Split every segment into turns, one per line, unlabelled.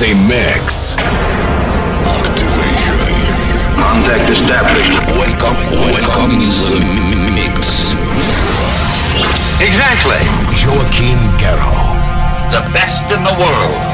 Your?
Z-Mix.
Activation.
Contact established.
Welcome, welcome in the mix.
Exactly.
Joaquin Guerrero.
The best in the world.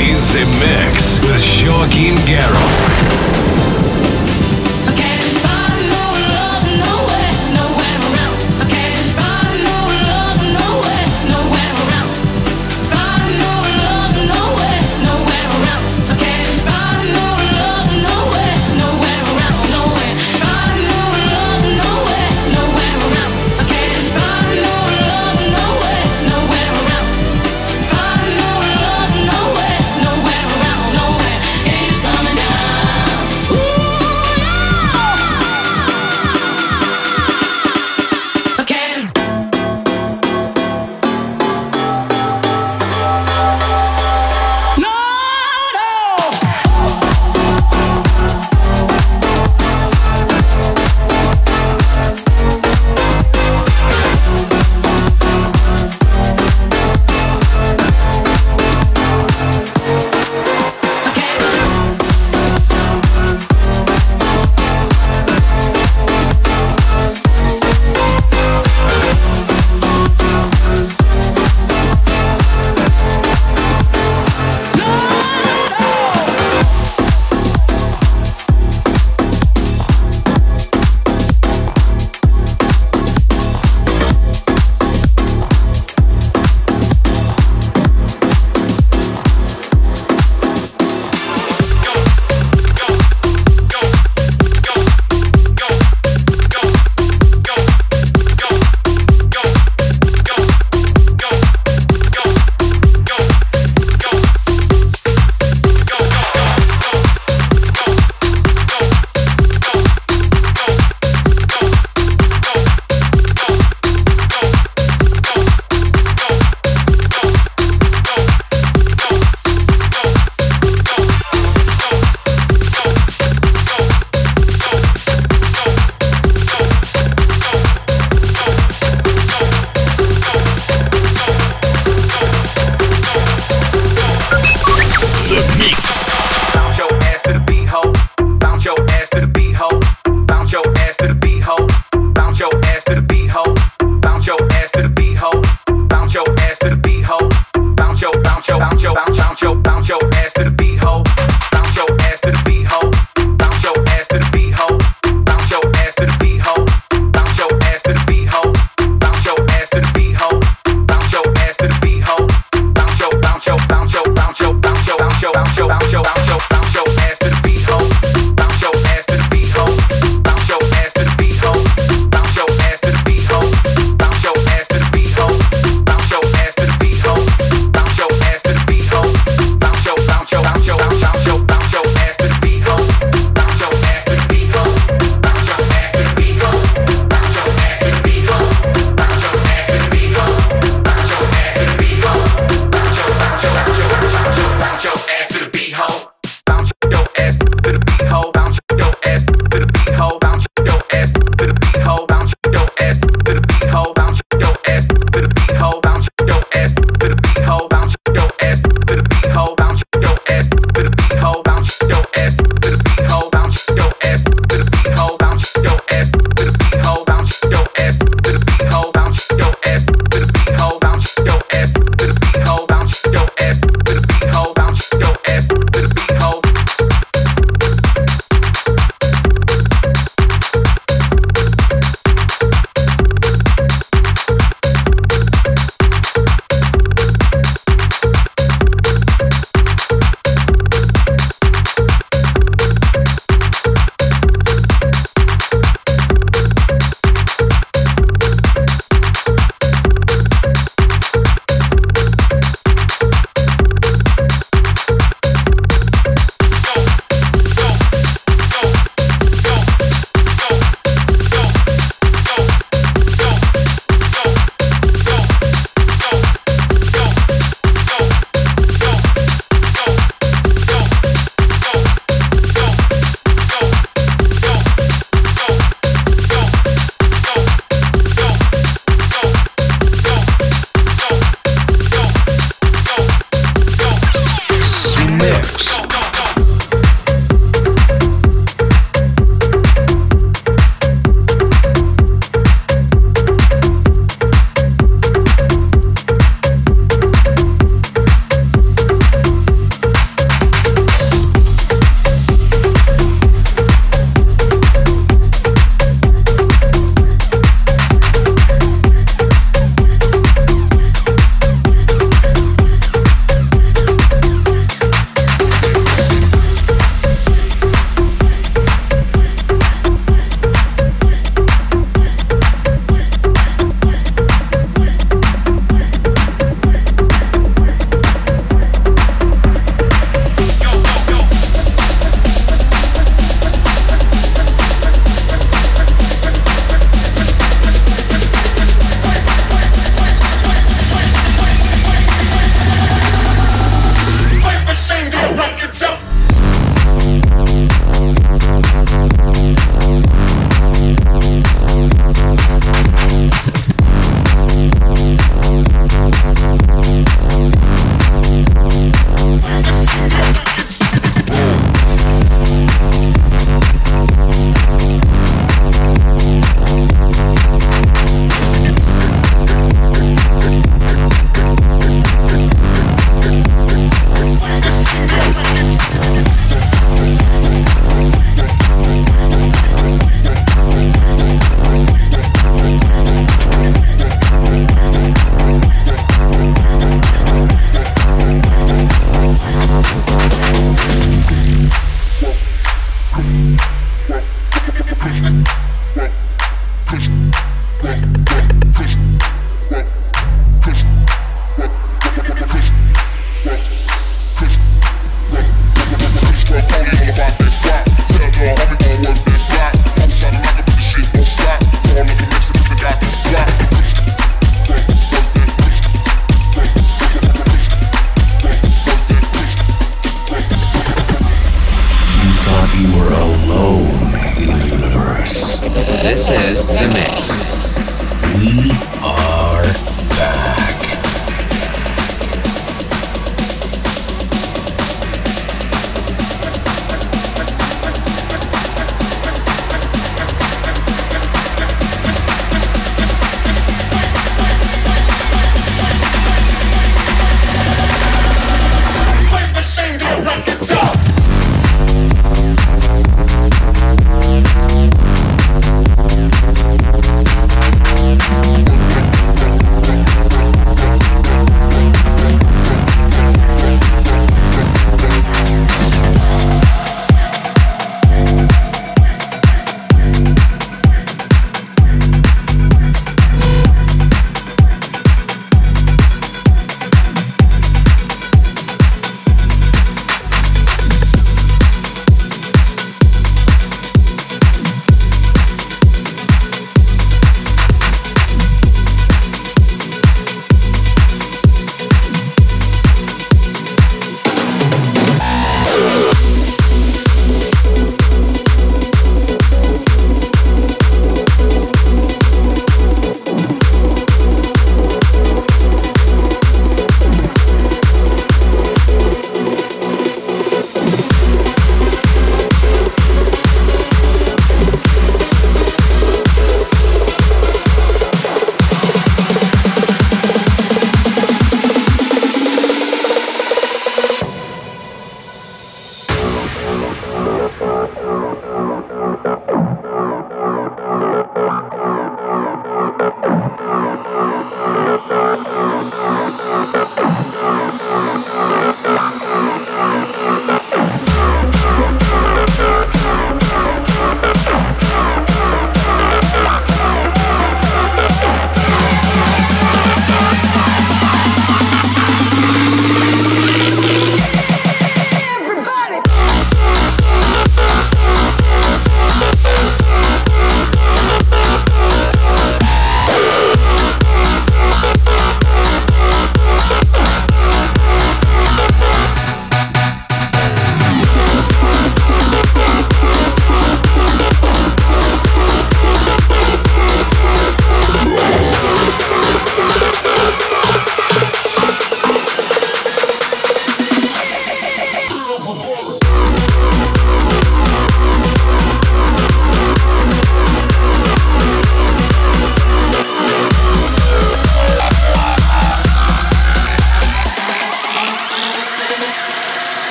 Is The Mix with Joaquin
Guerrero.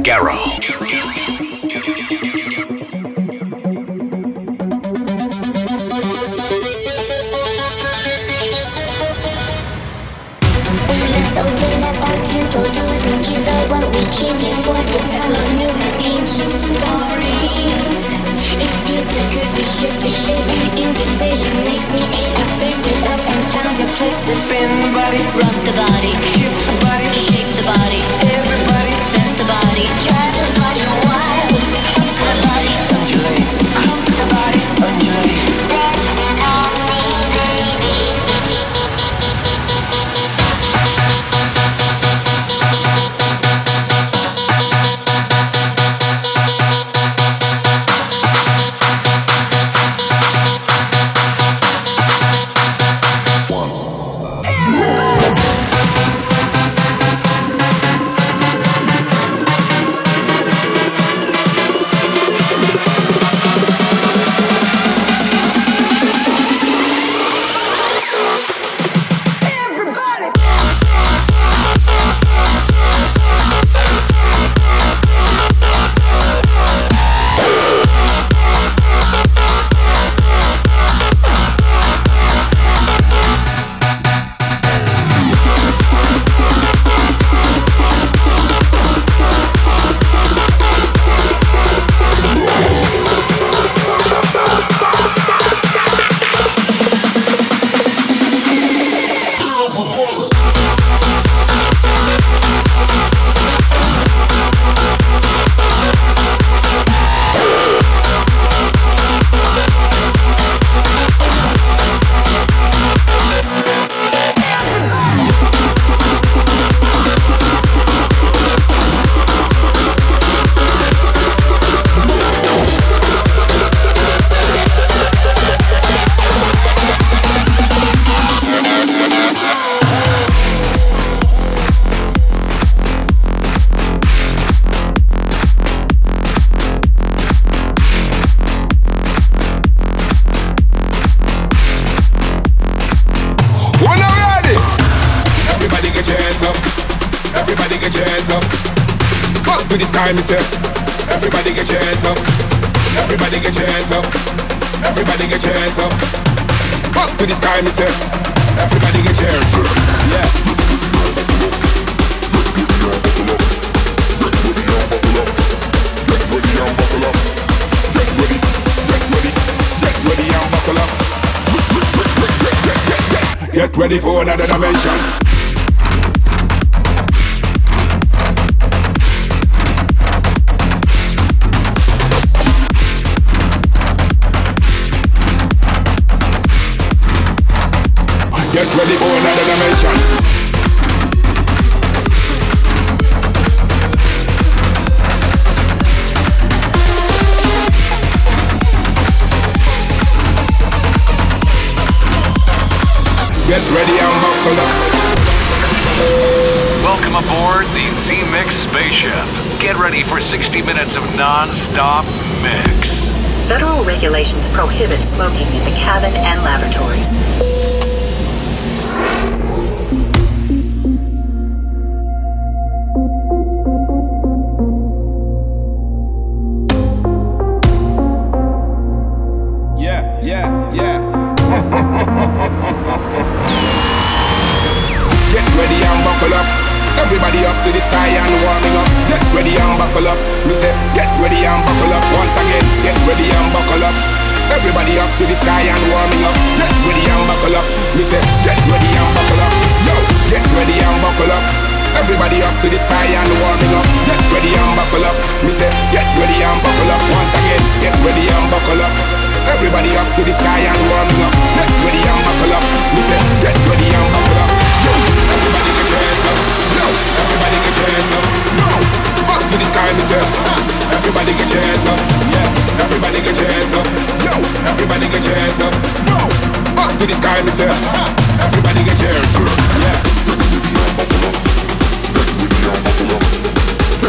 Joachim
Get ready for another dimension. Get ready for another dimension. Get ready and buckle up.
Welcome aboard the Z Mix spaceship. Get ready for 60 minutes of non stop mix.
Federal regulations prohibit smoking in the cabin and lavatories.
body up to the sky and warming up. Get ready and buckle up. Me say, get ready and buckle up once again. Get ready and buckle up. Everybody up to the sky and warming up. Get ready and buckle up. Me say, get ready and buckle up. Yo, everybody get your hands up. Yo, everybody get your hands up. Yo, up to the sky, me say. Everybody get your hands up. Yeah, everybody get your hands up. Yo, everybody get your hands up. Yo, up to the sky, me say. Everybody get your hands up. Yeah.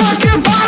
Rock
your body.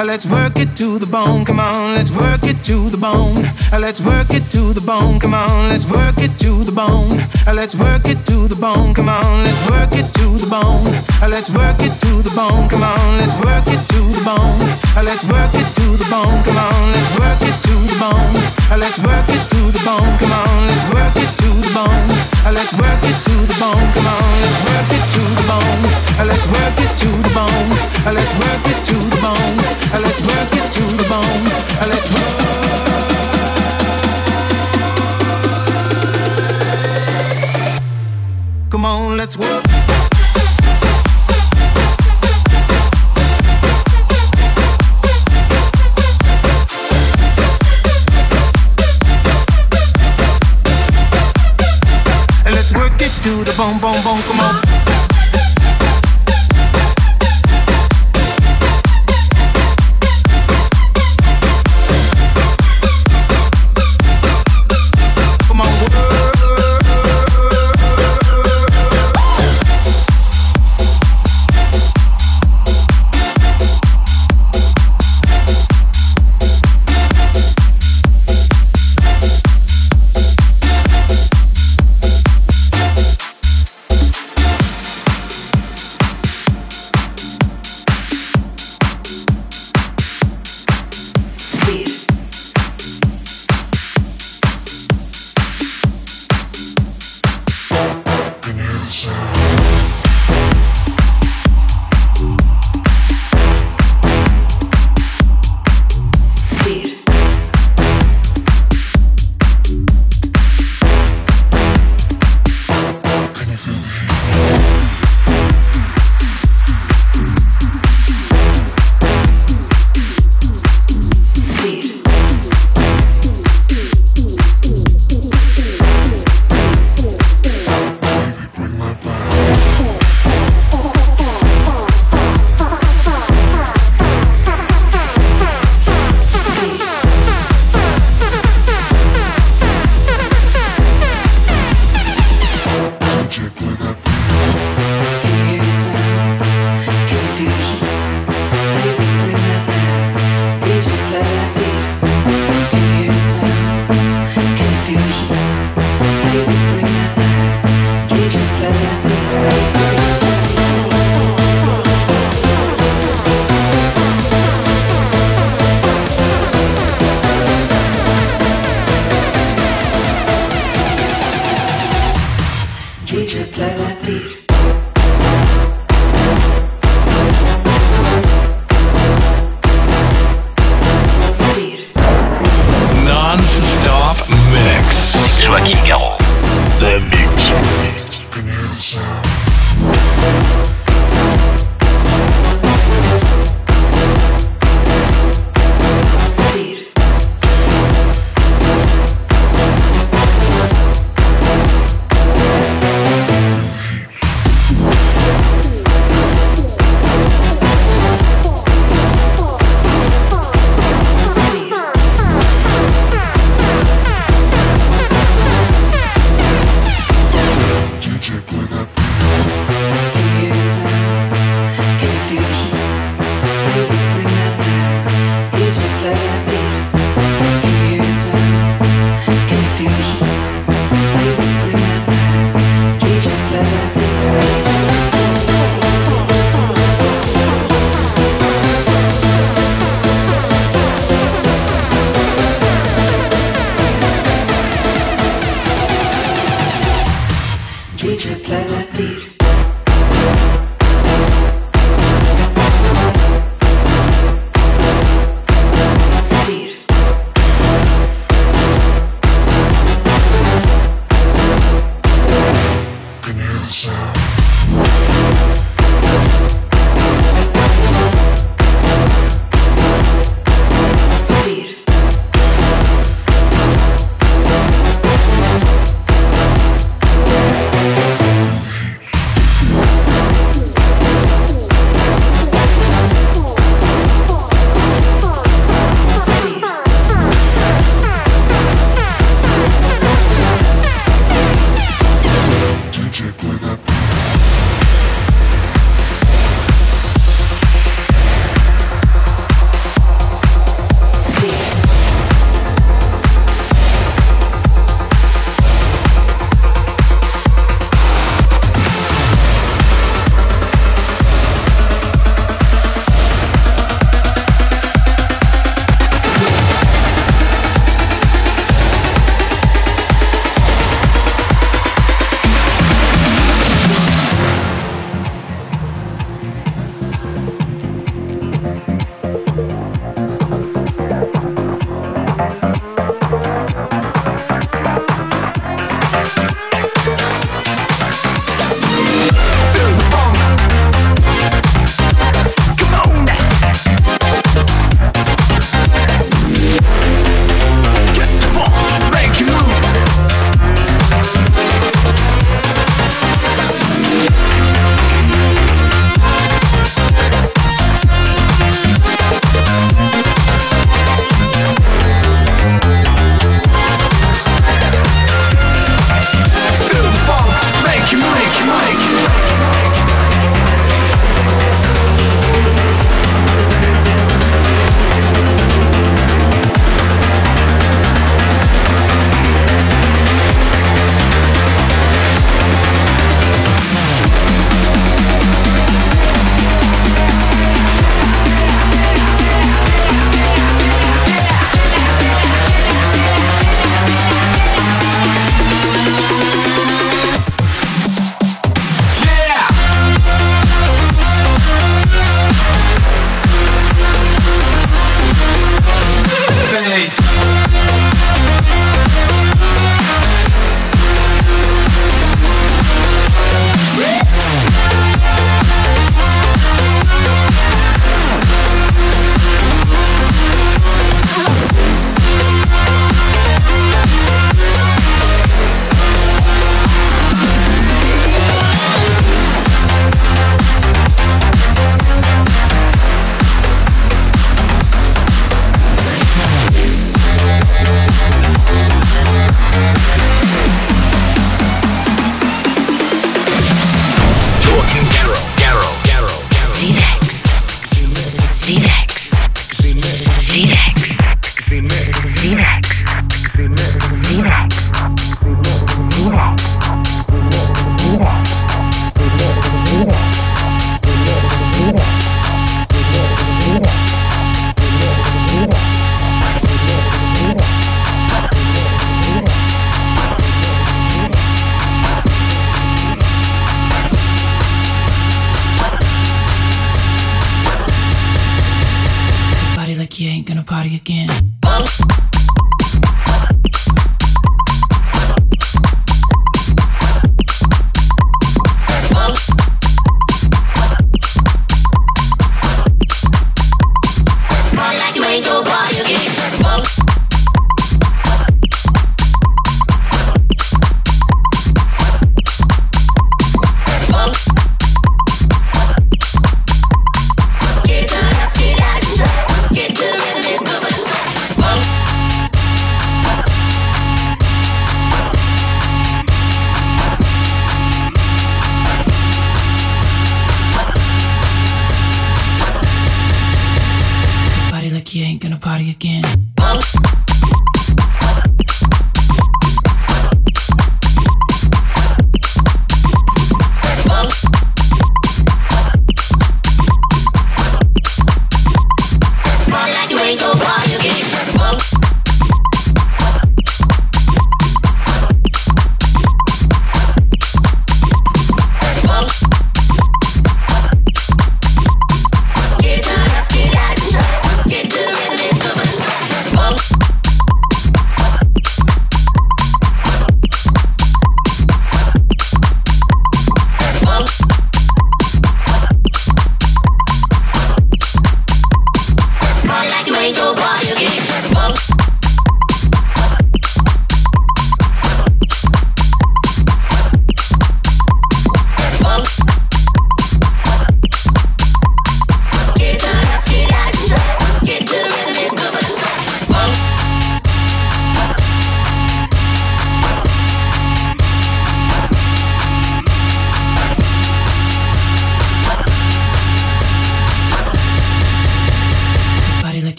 Let's work it to the bone. Come on, let's work it to the bone. Let's work it to the bone. Come on, let's work it to the bone. Let's work it to the bone. Come on, let's work it to the bone. Let's work it to the bone. Come on, let's work it to the bone. Let's work it to the bone. Come on, let's work it to the bone. Let's work it to the bone. Come on, let's work it to the bone. Let's work it to the bone. Come on, let's work it to the bone. Let's work it to the bone. Let's work it to the bone. Let's work it to the bone. Let's work.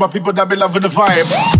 By people that be loving the vibe.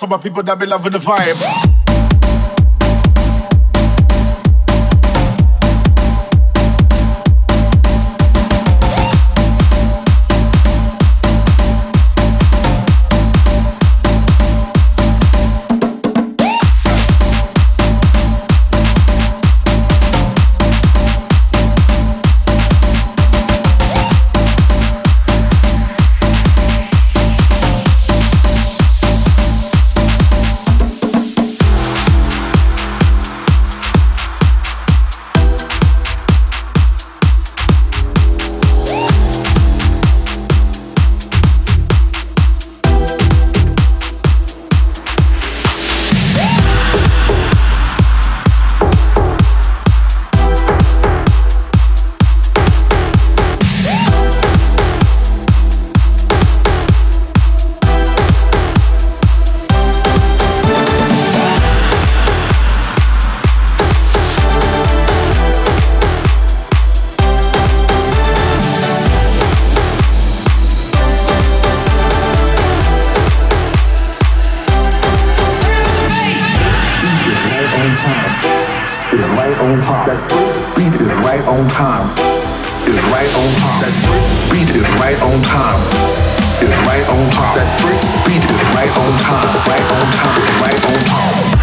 to my people that be loving the vibe.
First beat is right on time. Is right on time. That beat is right on time. Is right on time. That beat is right on time. Right on time. Right on time.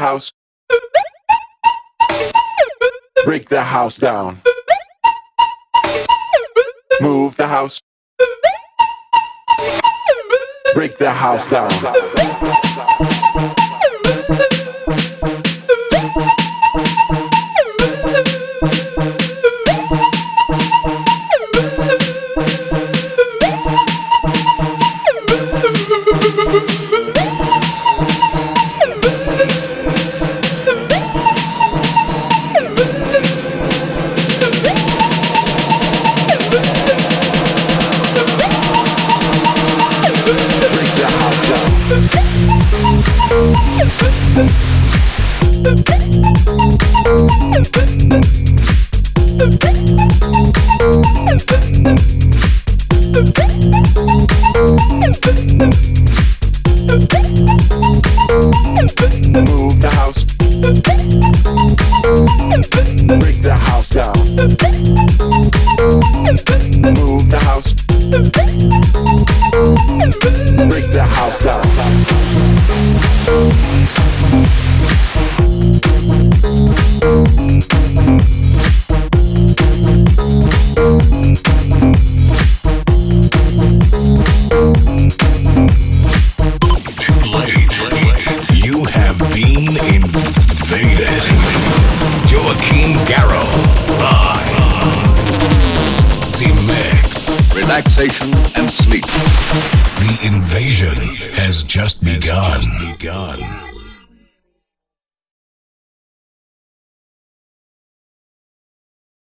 House Break the house down.
Move
the house. Break
the house down. Just begun. Just begun.